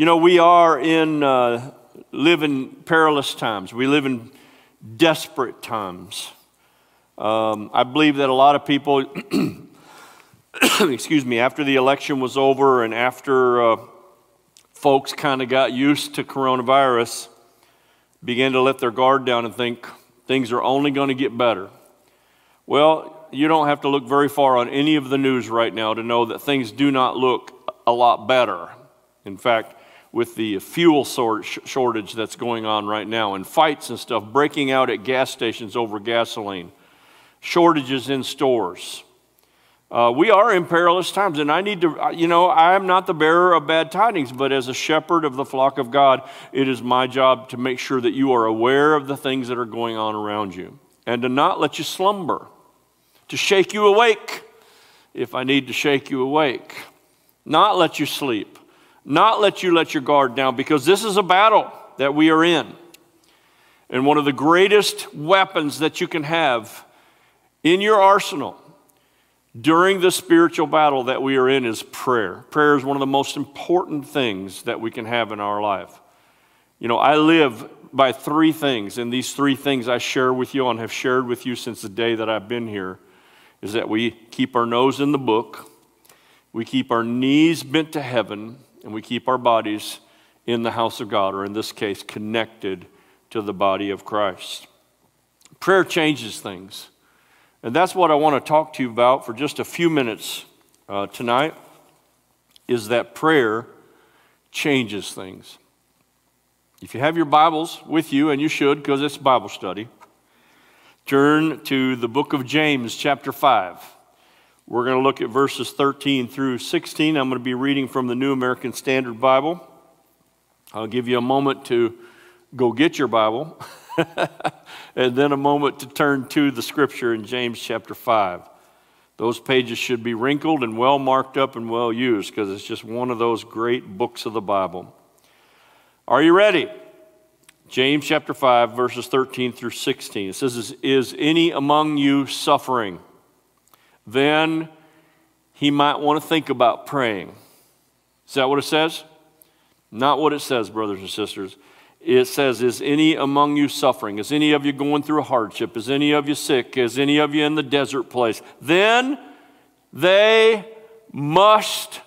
You know, we are in uh, live in perilous times. We live in desperate times. Um, I believe that a lot of people, excuse me, after the election was over and after uh, folks kind of got used to coronavirus, began to let their guard down and think things are only going to get better. Well, you don't have to look very far on any of the news right now to know that things do not look a lot better. In fact, with the fuel shortage that's going on right now and fights and stuff breaking out at gas stations over gasoline, shortages in stores. Uh, we are in perilous times, and I need to, uh, you know, I am not the bearer of bad tidings, but as a shepherd of the flock of God, it is my job to make sure that you are aware of the things that are going on around you and to not let you slumber, to shake you awake if I need to shake you awake, not let you sleep not let you let your guard down because this is a battle that we are in. And one of the greatest weapons that you can have in your arsenal during the spiritual battle that we are in is prayer. Prayer is one of the most important things that we can have in our life. You know, I live by three things, and these three things I share with you and have shared with you since the day that I've been here is that we keep our nose in the book, we keep our knees bent to heaven, and we keep our bodies in the house of God, or in this case, connected to the body of Christ. Prayer changes things. And that's what I want to talk to you about for just a few minutes uh, tonight is that prayer changes things. If you have your Bibles with you, and you should because it's Bible study, turn to the book of James, chapter 5. We're going to look at verses 13 through 16. I'm going to be reading from the New American Standard Bible. I'll give you a moment to go get your Bible, and then a moment to turn to the scripture in James chapter 5. Those pages should be wrinkled and well marked up and well used because it's just one of those great books of the Bible. Are you ready? James chapter 5, verses 13 through 16. It says, Is, any among you suffering? Then he might want to think about praying. Is that what it says? Not what it says, brothers and sisters. It says, Is any among you suffering? Is any of you going through a hardship? Is any of you sick? Is any of you in the desert place? Then they must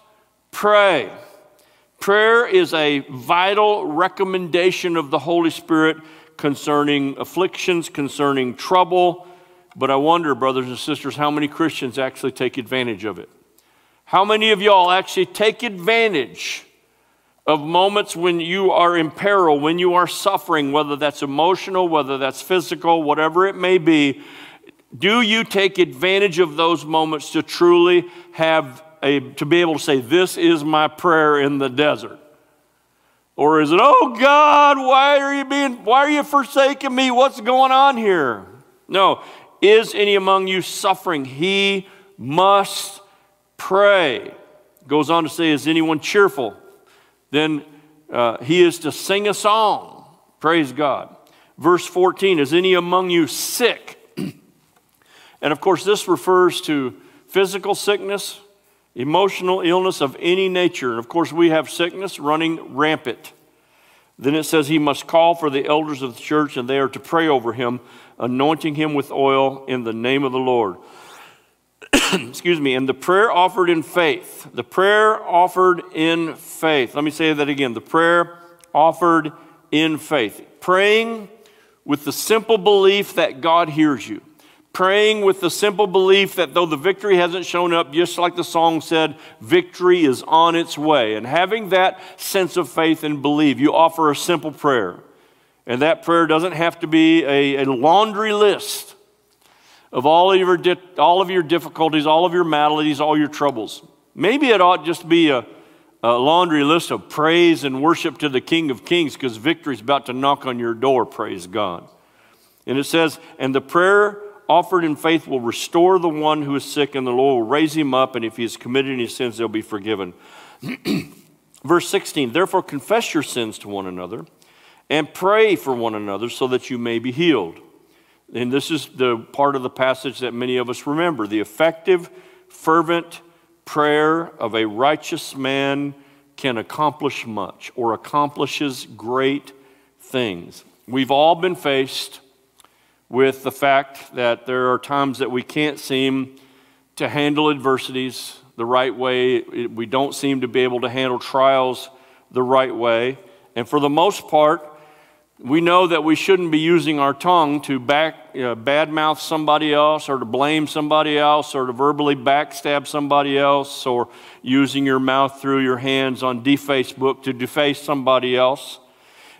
pray. Prayer is a vital recommendation of the Holy Spirit concerning afflictions, concerning trouble, but I wonder, brothers and sisters, how many Christians actually take advantage of it? How many of y'all actually take advantage of moments when you are in peril, when you are suffering, whether that's emotional, whether that's physical, whatever it may be? Do you take advantage of those moments to truly have a, to be able to say, This is my prayer in the desert? Or is it, oh God, why are you being, why are you forsaking me? What's going on here? No, is any among you suffering? He must pray. Goes on to say, Is anyone cheerful? Then uh, he is to sing a song. Praise God. Verse 14 Is any among you sick? and of course, this refers to physical sickness, emotional illness of any nature. And of course, we have sickness running rampant. Then it says he must call for the elders of the church and they are to pray over him anointing him with oil in the name of the Lord. Excuse me, and the prayer offered in faith. The prayer offered in faith. Let me say that again. The prayer offered in faith. Praying with the simple belief that God hears you. Praying with the simple belief that though the victory hasn't shown up, just like the song said, victory is on its way. And having that sense of faith and belief, you offer a simple prayer. And that prayer doesn't have to be a, a laundry list of all of, your di- all of your difficulties, all of your maladies, all your troubles. Maybe it ought just be a, a laundry list of praise and worship to the King of Kings because victory's about to knock on your door, praise God. And it says, and the prayer offered in faith will restore the one who is sick, and the Lord will raise him up, and if he has committed any sins, they'll be forgiven. Verse 16, therefore confess your sins to one another and pray for one another so that you may be healed. And this is the part of the passage that many of us remember. The effective, fervent prayer of a righteous man can accomplish much or accomplishes great things. We've all been faced with the fact that there are times that we can't seem to handle adversities the right way. We don't seem to be able to handle trials the right way. And for the most part, we know that we shouldn't be using our tongue to back, uh, badmouth somebody else or to blame somebody else or to verbally backstab somebody else or using your mouth through your hands on defacebook to deface somebody else.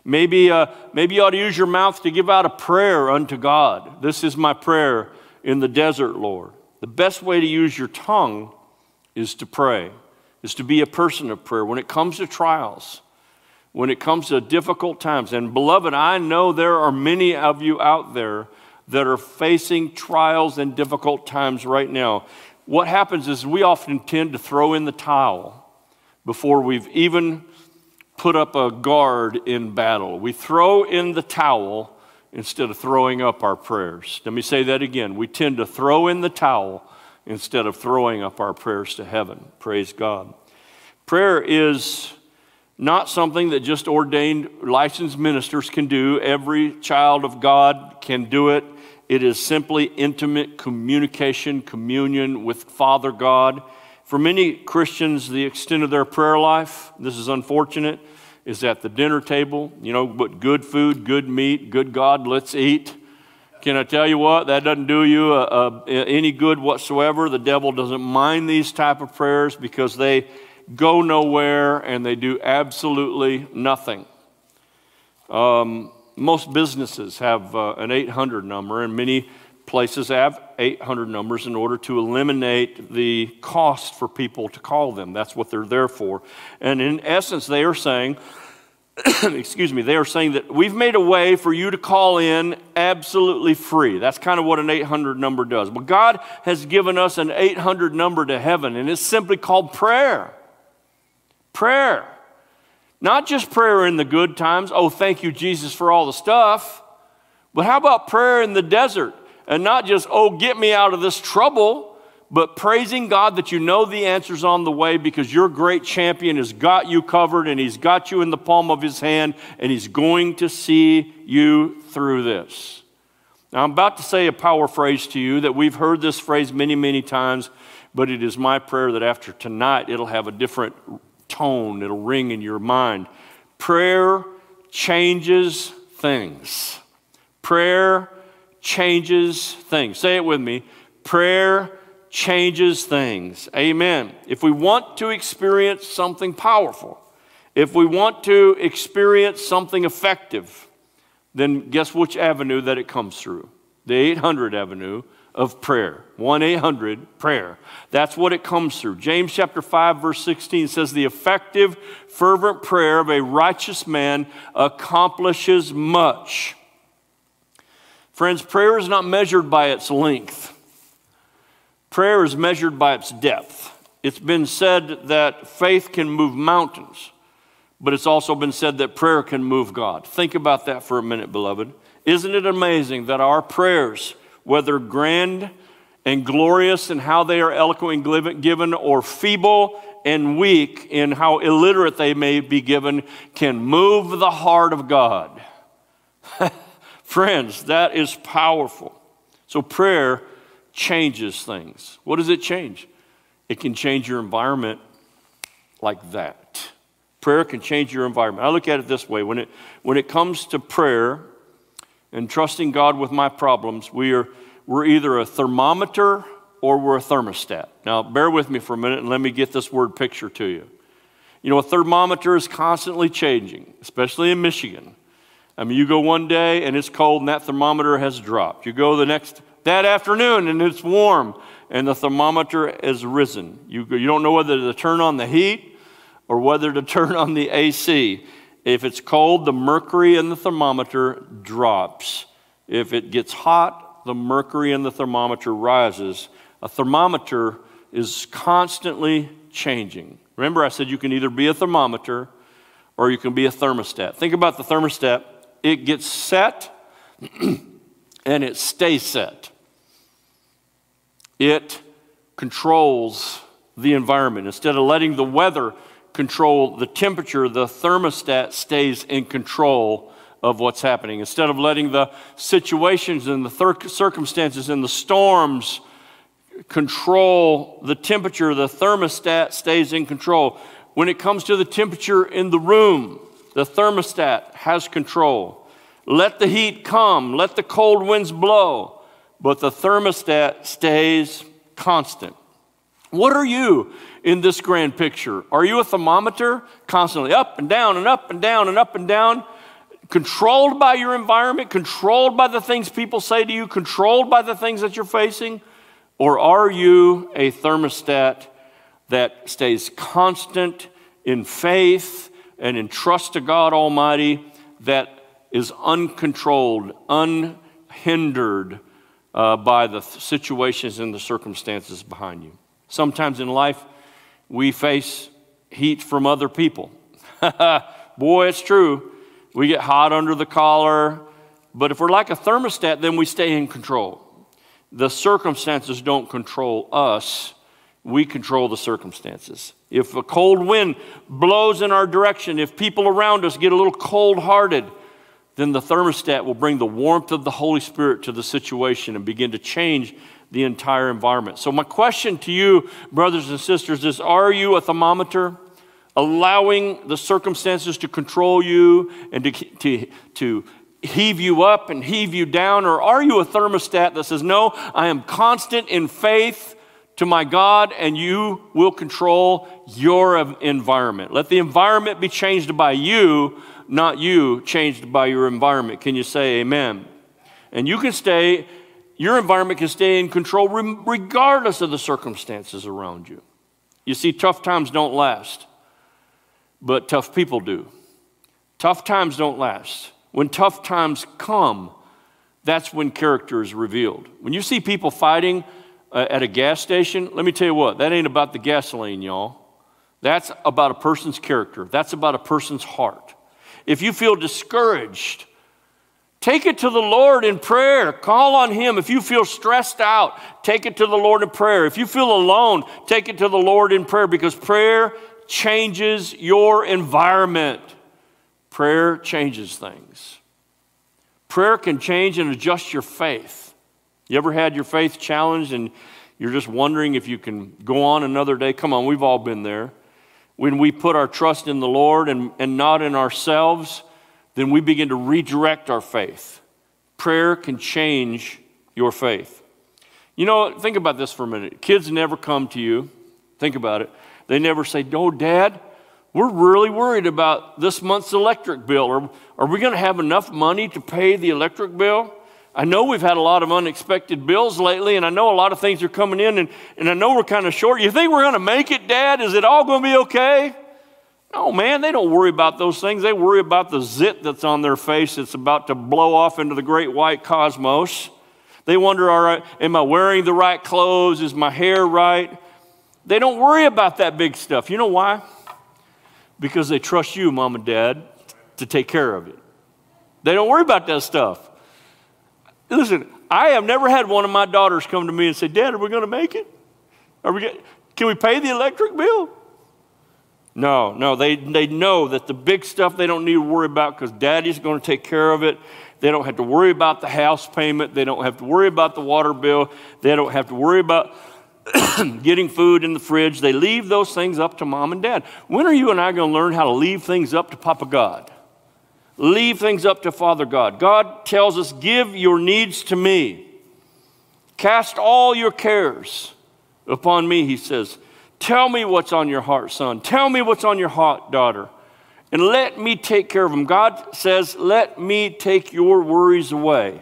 Maybe, uh, maybe you ought to use your mouth to give out a prayer unto God. This is my prayer in the desert, Lord. The best way to use your tongue is to pray, is to be a person of prayer. When it comes to trials, when it comes to difficult times. And beloved, I know there are many of you out there that are facing trials and difficult times right now. What happens is we often tend to throw in the towel before we've even put up a guard in battle. We throw in the towel instead of throwing up our prayers. Let me say that again. We tend to throw in the towel instead of throwing up our prayers to heaven. Praise God. Prayer is not something that just ordained licensed ministers can do. Every child of God can do it. It is simply intimate communication, communion with Father God. For many Christians, the extent of their prayer life, this is unfortunate, is at the dinner table. You know, but good food, good meat, good God, let's eat. Can I tell you what? That doesn't do you a, a, any good whatsoever. The devil doesn't mind these type of prayers because they go nowhere and they do absolutely nothing. Um, most businesses have uh, an 800 number, and many places have 800 numbers in order to eliminate the cost for people to call them. That's what they're there for. And in essence, they are saying, excuse me, they are saying that we've made a way for you to call in absolutely free. That's kind of what an 800 number does. But God has given us an 800 number to heaven, and it's simply called prayer. Prayer. Not just prayer in the good times. Oh, thank you, Jesus, for all the stuff. But how about prayer in the desert? And not just, oh, get me out of this trouble, but praising God that you know the answer's on the way because your great champion has got you covered and he's got you in the palm of his hand and he's going to see you through this. Now, I'm about to say a power phrase to you that we've heard this phrase many, many times, but it is my prayer that after tonight it'll have a different tone, it'll ring in your mind. Prayer changes things. Prayer changes things. Say it with me. Prayer changes things. Amen. If we want to experience something powerful, if we want to experience something effective, then guess which avenue that it comes through? The 800 avenue of prayer. 1 800 prayer. That's what it comes through. James chapter 5, verse 16 says, The effective, fervent prayer of a righteous man accomplishes much. Friends, prayer is not measured by its length, prayer is measured by its depth. It's been said that faith can move mountains, but it's also been said that prayer can move God. Think about that for a minute, beloved. Isn't it amazing that our prayers, whether grand and glorious in how they are eloquently given, or feeble and weak in how illiterate they may be given, can move the heart of God. Friends, that is powerful. So, prayer changes things. What does it change? It can change your environment like that. Prayer can change your environment. I look at it this way when it, when it comes to prayer, and trusting God with my problems, we are, we're either a thermometer or we're a thermostat. Now, bear with me for a minute and let me get this word picture to you. You know, a thermometer is constantly changing, especially in Michigan. I mean, you go one day and it's cold and that thermometer has dropped. You go the next that afternoon and it's warm and the thermometer has risen. You, you don't know whether to turn on the heat or whether to turn on the AC. If it's cold, the mercury in the thermometer drops. If it gets hot, the mercury in the thermometer rises. A thermometer is constantly changing. Remember, I said you can either be a thermometer or you can be a thermostat. Think about the thermostat. It gets set and it stays set. It controls the environment. Instead of letting the weather control the temperature, the thermostat stays in control of what's happening. Instead of letting the situations and the thir- circumstances and the storms control the temperature, the thermostat stays in control. When it comes to the temperature in the room, the thermostat has control. Let the heat come, let the cold winds blow, but the thermostat stays constant. What are you in this grand picture? Are you a thermometer constantly up and down and up and down and up and down? Controlled by your environment, controlled by the things people say to you, controlled by the things that you're facing? Or are you a thermostat that stays constant in faith and in trust to God Almighty that is uncontrolled, unhindered uh, by the situations and the circumstances behind you? Sometimes in life, we face heat from other people. Boy, it's true. We get hot under the collar. But if we're like a thermostat, then we stay in control. The circumstances don't control us, we control the circumstances. If a cold wind blows in our direction, if people around us get a little cold hearted, then the thermostat will bring the warmth of the Holy Spirit to the situation and begin to change the entire environment. So, my question to you, brothers and sisters, is Are you a thermometer? Allowing the circumstances to control you and to, to, to heave you up and heave you down? Or are you a thermostat that says, No, I am constant in faith to my God and you will control your environment? Let the environment be changed by you, not you changed by your environment. Can you say amen? And you can stay your environment can stay in control regardless of the circumstances around you. You see, tough times don't last, but tough people do. Tough times don't last. When tough times come, that's when character is revealed. When you see people fighting uh, at a gas station, let me tell you what, that ain't about the gasoline, y'all. That's about a person's character, that's about a person's heart. If you feel discouraged, Take it to the Lord in prayer. Call on Him. If you feel stressed out, take it to the Lord in prayer. If you feel alone, take it to the Lord in prayer because prayer changes your environment. Prayer changes things. Prayer can change and adjust your faith. You ever had your faith challenged and you're just wondering if you can go on another day? Come on, we've all been there. When we put our trust in the Lord and, and not in ourselves, then we begin to redirect our faith. Prayer can change your faith. You know, think about this for a minute. Kids never come to you, think about it. They never say, No, Dad, we're really worried about this month's electric bill. Are, are we going to have enough money to pay the electric bill? I know we've had a lot of unexpected bills lately, and I know a lot of things are coming in, and, and I know we're kind of short. You think we're going to make it, Dad? Is it all going to be okay? No, man, they don't worry about those things. They worry about the zit that's on their face that's about to blow off into the great white cosmos. They wonder, all right, am I wearing the right clothes? Is my hair right? They don't worry about that big stuff. You know why? Because they trust you, mom and dad, to take care of it. They don't worry about that stuff. Listen, I have never had one of my daughters come to me and say, Dad, are we going to make it? Are we get, can we pay the electric bill? No, no, they, they know that the big stuff they don't need to worry about because daddy's going to take care of it. They don't have to worry about the house payment. They don't have to worry about the water bill. They don't have to worry about getting food in the fridge. They leave those things up to mom and dad. When are you and I going to learn how to leave things up to Papa God? Leave things up to Father God. God tells us, Give your needs to me. Cast all your cares upon me, he says. Tell me what's on your heart, son. Tell me what's on your heart, daughter. And let me take care of them. God says, Let me take your worries away.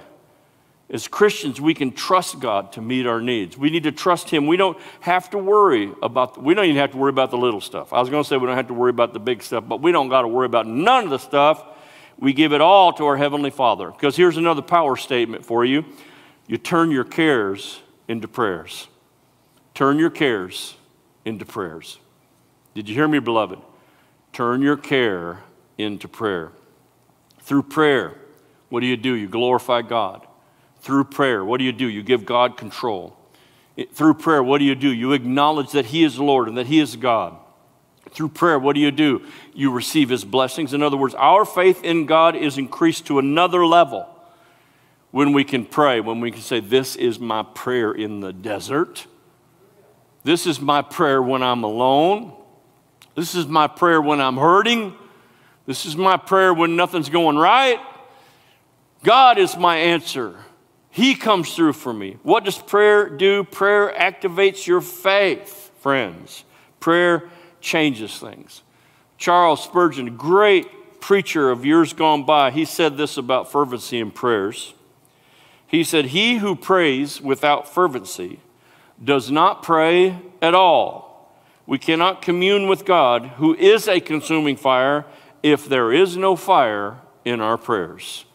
As Christians, we can trust God to meet our needs. We need to trust Him. We don't have to worry about, we don't even have to worry about the little stuff. I was going to say we don't have to worry about the big stuff, but we don't got to worry about none of the stuff. We give it all to our Heavenly Father. Because here's another power statement for you you turn your cares into prayers. Turn your cares into prayers. Did you hear me, beloved? Turn your care into prayer. Through prayer, what do you do? You glorify God. Through prayer, what do you do? You give God control. It, through prayer, what do you do? You acknowledge that He is Lord and that He is God. Through prayer, what do you do? You receive his blessings. In other words, our faith in God is increased to another level when we can pray, when we can say, This is my prayer in the desert. This is my prayer when I'm alone. This is my prayer when I'm hurting. This is my prayer when nothing's going right. God is my answer. He comes through for me. What does prayer do? Prayer activates your faith, friends. Prayer changes things. Charles Spurgeon, great preacher of years gone by, he said this about fervency in prayers. He said, He who prays without fervency does not pray at all. We cannot commune with God, who is a consuming fire, if there is no fire in our prayers.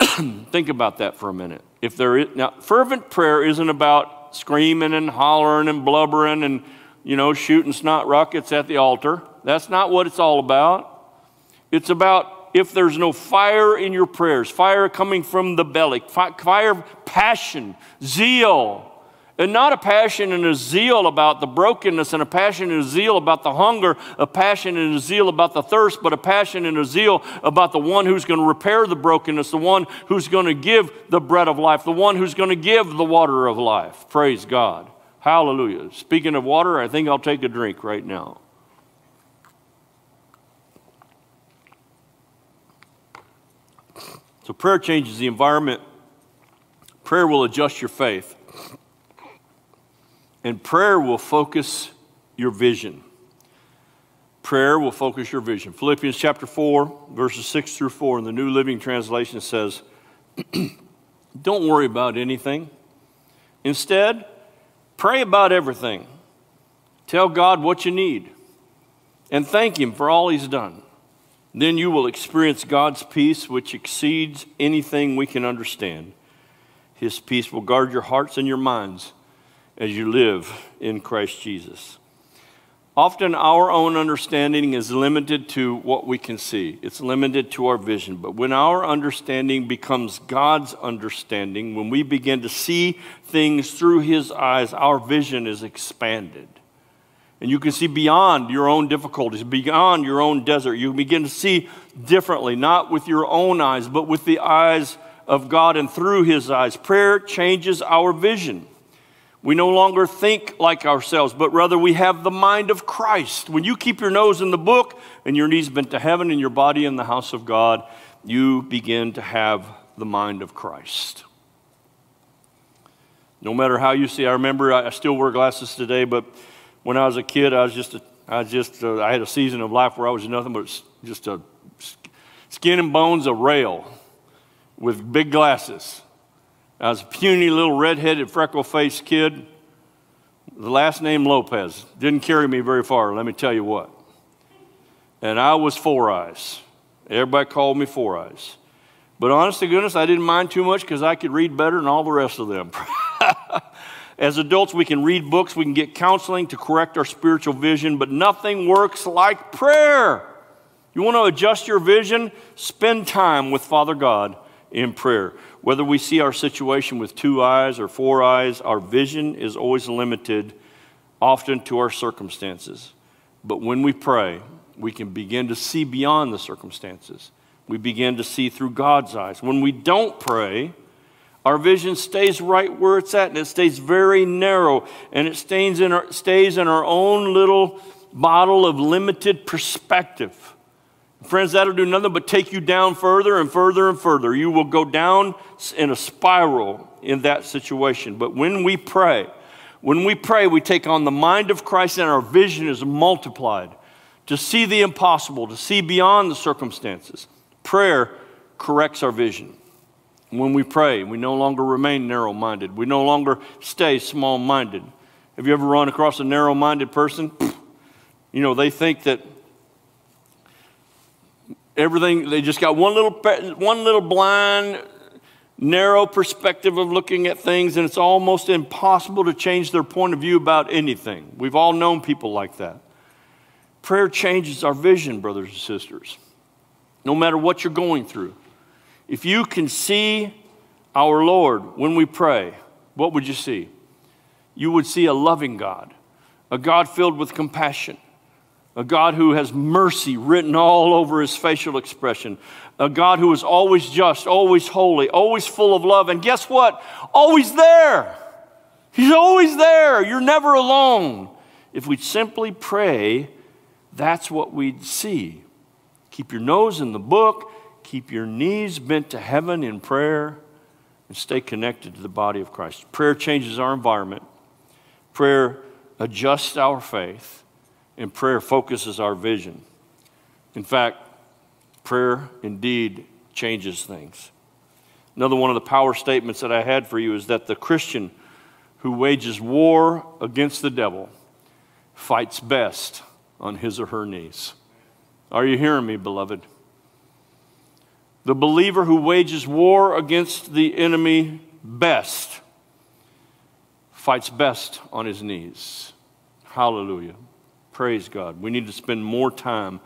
Think about that for a minute. If there is now fervent prayer isn't about screaming and hollering and blubbering and you know shooting snot rockets at the altar. That's not what it's all about. It's about if there's no fire in your prayers, fire coming from the belly, fire, passion, zeal, and not a passion and a zeal about the brokenness, and a passion and a zeal about the hunger, a passion and a zeal about the thirst, but a passion and a zeal about the one who's going to repair the brokenness, the one who's going to give the bread of life, the one who's going to give the water of life. Praise God. Hallelujah. Speaking of water, I think I'll take a drink right now. So, prayer changes the environment. Prayer will adjust your faith. And prayer will focus your vision. Prayer will focus your vision. Philippians chapter 4, verses 6 through 4 in the New Living Translation says, Don't worry about anything. Instead, pray about everything. Tell God what you need and thank Him for all He's done. Then you will experience God's peace, which exceeds anything we can understand. His peace will guard your hearts and your minds as you live in Christ Jesus. Often our own understanding is limited to what we can see, it's limited to our vision. But when our understanding becomes God's understanding, when we begin to see things through His eyes, our vision is expanded. And you can see beyond your own difficulties, beyond your own desert. You begin to see differently, not with your own eyes, but with the eyes of God and through His eyes. Prayer changes our vision. We no longer think like ourselves, but rather we have the mind of Christ. When you keep your nose in the book and your knees bent to heaven and your body in the house of God, you begin to have the mind of Christ. No matter how you see, I remember I still wear glasses today, but when I was a kid, I was just, a, I just, uh, I had a season of life where I was nothing but just a skin and bones, a rail with big glasses. I was a puny little red-headed, freckle-faced kid. The last name Lopez didn't carry me very far, let me tell you what. And I was four eyes. Everybody called me four eyes. But honest to goodness, I didn't mind too much because I could read better than all the rest of them. As adults, we can read books, we can get counseling to correct our spiritual vision, but nothing works like prayer. You want to adjust your vision? Spend time with Father God in prayer. Whether we see our situation with two eyes or four eyes, our vision is always limited, often to our circumstances. But when we pray, we can begin to see beyond the circumstances. We begin to see through God's eyes. When we don't pray, our vision stays right where it's at, and it stays very narrow, and it stays in our, stays in our own little bottle of limited perspective. Friends, that'll do nothing but take you down further and further and further. You will go down in a spiral in that situation. But when we pray, when we pray, we take on the mind of Christ and our vision is multiplied to see the impossible, to see beyond the circumstances. Prayer corrects our vision. When we pray, we no longer remain narrow minded, we no longer stay small minded. Have you ever run across a narrow minded person? You know, they think that everything, they just got one little, one little blind, narrow perspective of looking at things, and it's almost impossible to change their point of view about anything. We've all known people like that. Prayer changes our vision, brothers and sisters, no matter what you're going through. If you can see our Lord when we pray, what would you see? You would see a loving God, a God filled with compassion, a God who has mercy written all over his facial expression, a God who is always just, always holy, always full of love, and guess what? Always there. He's always there. You're never alone. If we simply pray, that's what we'd see. Keep your nose in the book, keep your knees bent to heaven in prayer, and stay connected to the body of Christ. Prayer changes our environment, prayer adjusts our faith, and prayer focuses our vision. In fact, prayer indeed changes things. Another one of the power statements that I had for you is that the Christian who wages war against the devil fights best on his or her knees. Are you hearing me, beloved? The believer who wages war against the enemy best fights best on his knees. Hallelujah. Praise God. We need to spend more time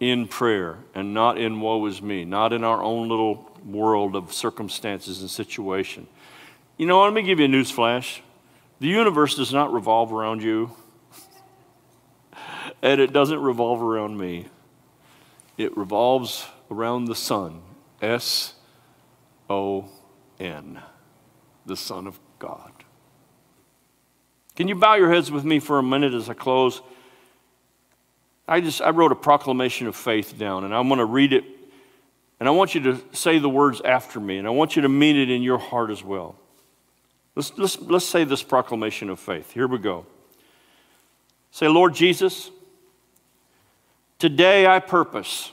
in prayer and not in woe is me, not in our own little world of circumstances and situation. You know, let me give you a news flash. The universe does not revolve around you, and it doesn't revolve around me. It revolves around the Son, S O N, the Son of God. Can you bow your heads with me for a minute as I close? I just I wrote a proclamation of faith down, and I'm going to read it, and I want you to say the words after me, and I want you to mean it in your heart as well. Let's, let's, let's say this proclamation of faith. Here we go. Say, Lord Jesus, today I purpose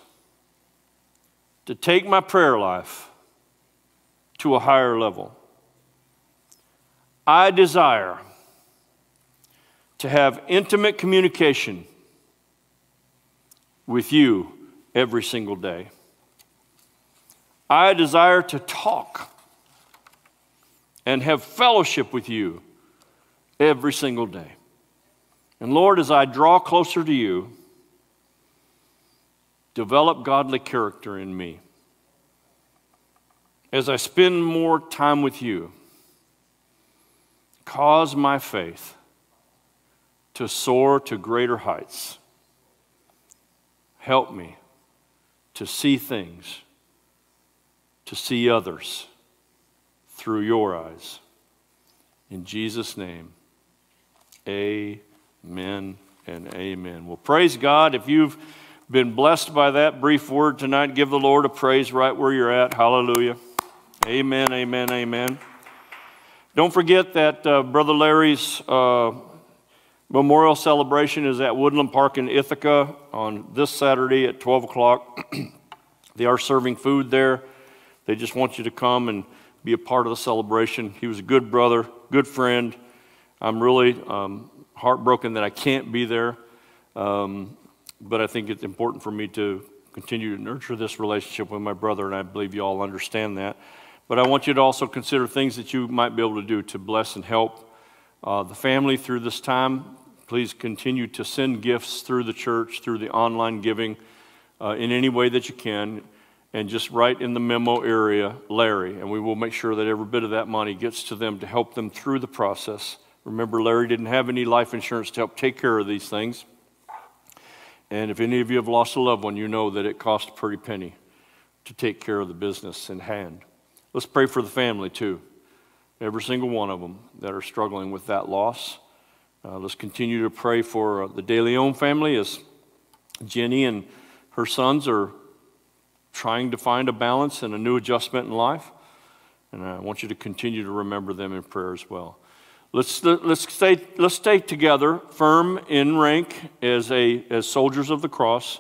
to take my prayer life to a higher level. I desire to have intimate communication with you every single day. I desire to talk and have fellowship with you every single day. And Lord, as I draw closer to you, develop godly character in me. As I spend more time with you, cause my faith to soar to greater heights. Help me to see things, to see others through your eyes. In Jesus' name, amen and amen. Well, praise God. If you've been blessed by that brief word tonight, give the Lord a praise right where you're at. Hallelujah. Amen, amen, amen. Don't forget that uh, Brother Larry's uh, Memorial celebration is at Woodland Park in Ithaca on this Saturday at 12 o'clock. they are serving food there. They just want you to come and be a part of the celebration. He was a good brother, good friend. I'm really um, heartbroken that I can't be there, um, but I think it's important for me to continue to nurture this relationship with my brother, and I believe you all understand that. But I want you to also consider things that you might be able to do to bless and help uh, the family through this time. Please continue to send gifts through the church, through the online giving, uh, in any way that you can. And just write in the memo area, Larry, and we will make sure that every bit of that money gets to them to help them through the process. Remember, Larry didn't have any life insurance to help take care of these things. And if any of you have lost a loved one, you know that it costs a pretty penny to take care of the business in hand. Let's pray for the family too. Every single one of them that are struggling with that loss. Uh, let's continue to pray for uh, the De Leon family as Jenny and her sons are trying to find a balance and a new adjustment in life. And I want you to continue to remember them in prayer as well. Let's, let's, stay, let's stay together, firm in rank as, a, as soldiers of the cross,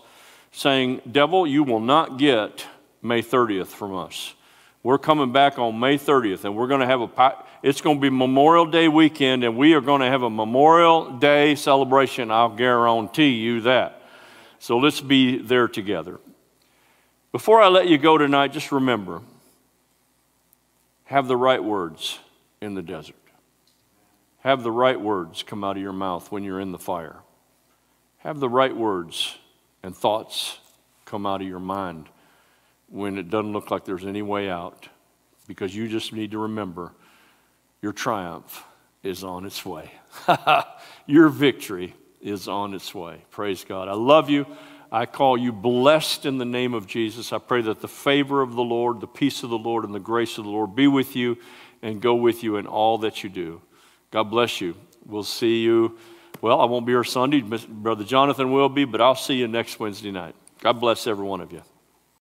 saying, Devil, you will not get May 30th from us. We're coming back on May 30th, and we're going to have a, it's going to be Memorial Day weekend, and we are going to have a Memorial Day celebration. I'll guarantee you that. So let's be there together. Before I let you go tonight, just remember have the right words in the desert. Have the right words come out of your mouth when you're in the fire. Have the right words and thoughts come out of your mind when it doesn't look like there's any way out. Because you just need to remember your triumph is on its way. your victory is on its way. Praise God. I love you. I call you blessed in the name of Jesus. I pray that the favor of the Lord, the peace of the Lord, and the grace of the Lord be with you and go with you in all that you do. God bless you. We'll see you. Well, I won't be here Sunday. Brother Jonathan will be, but I'll see you next Wednesday night. God bless every one of you.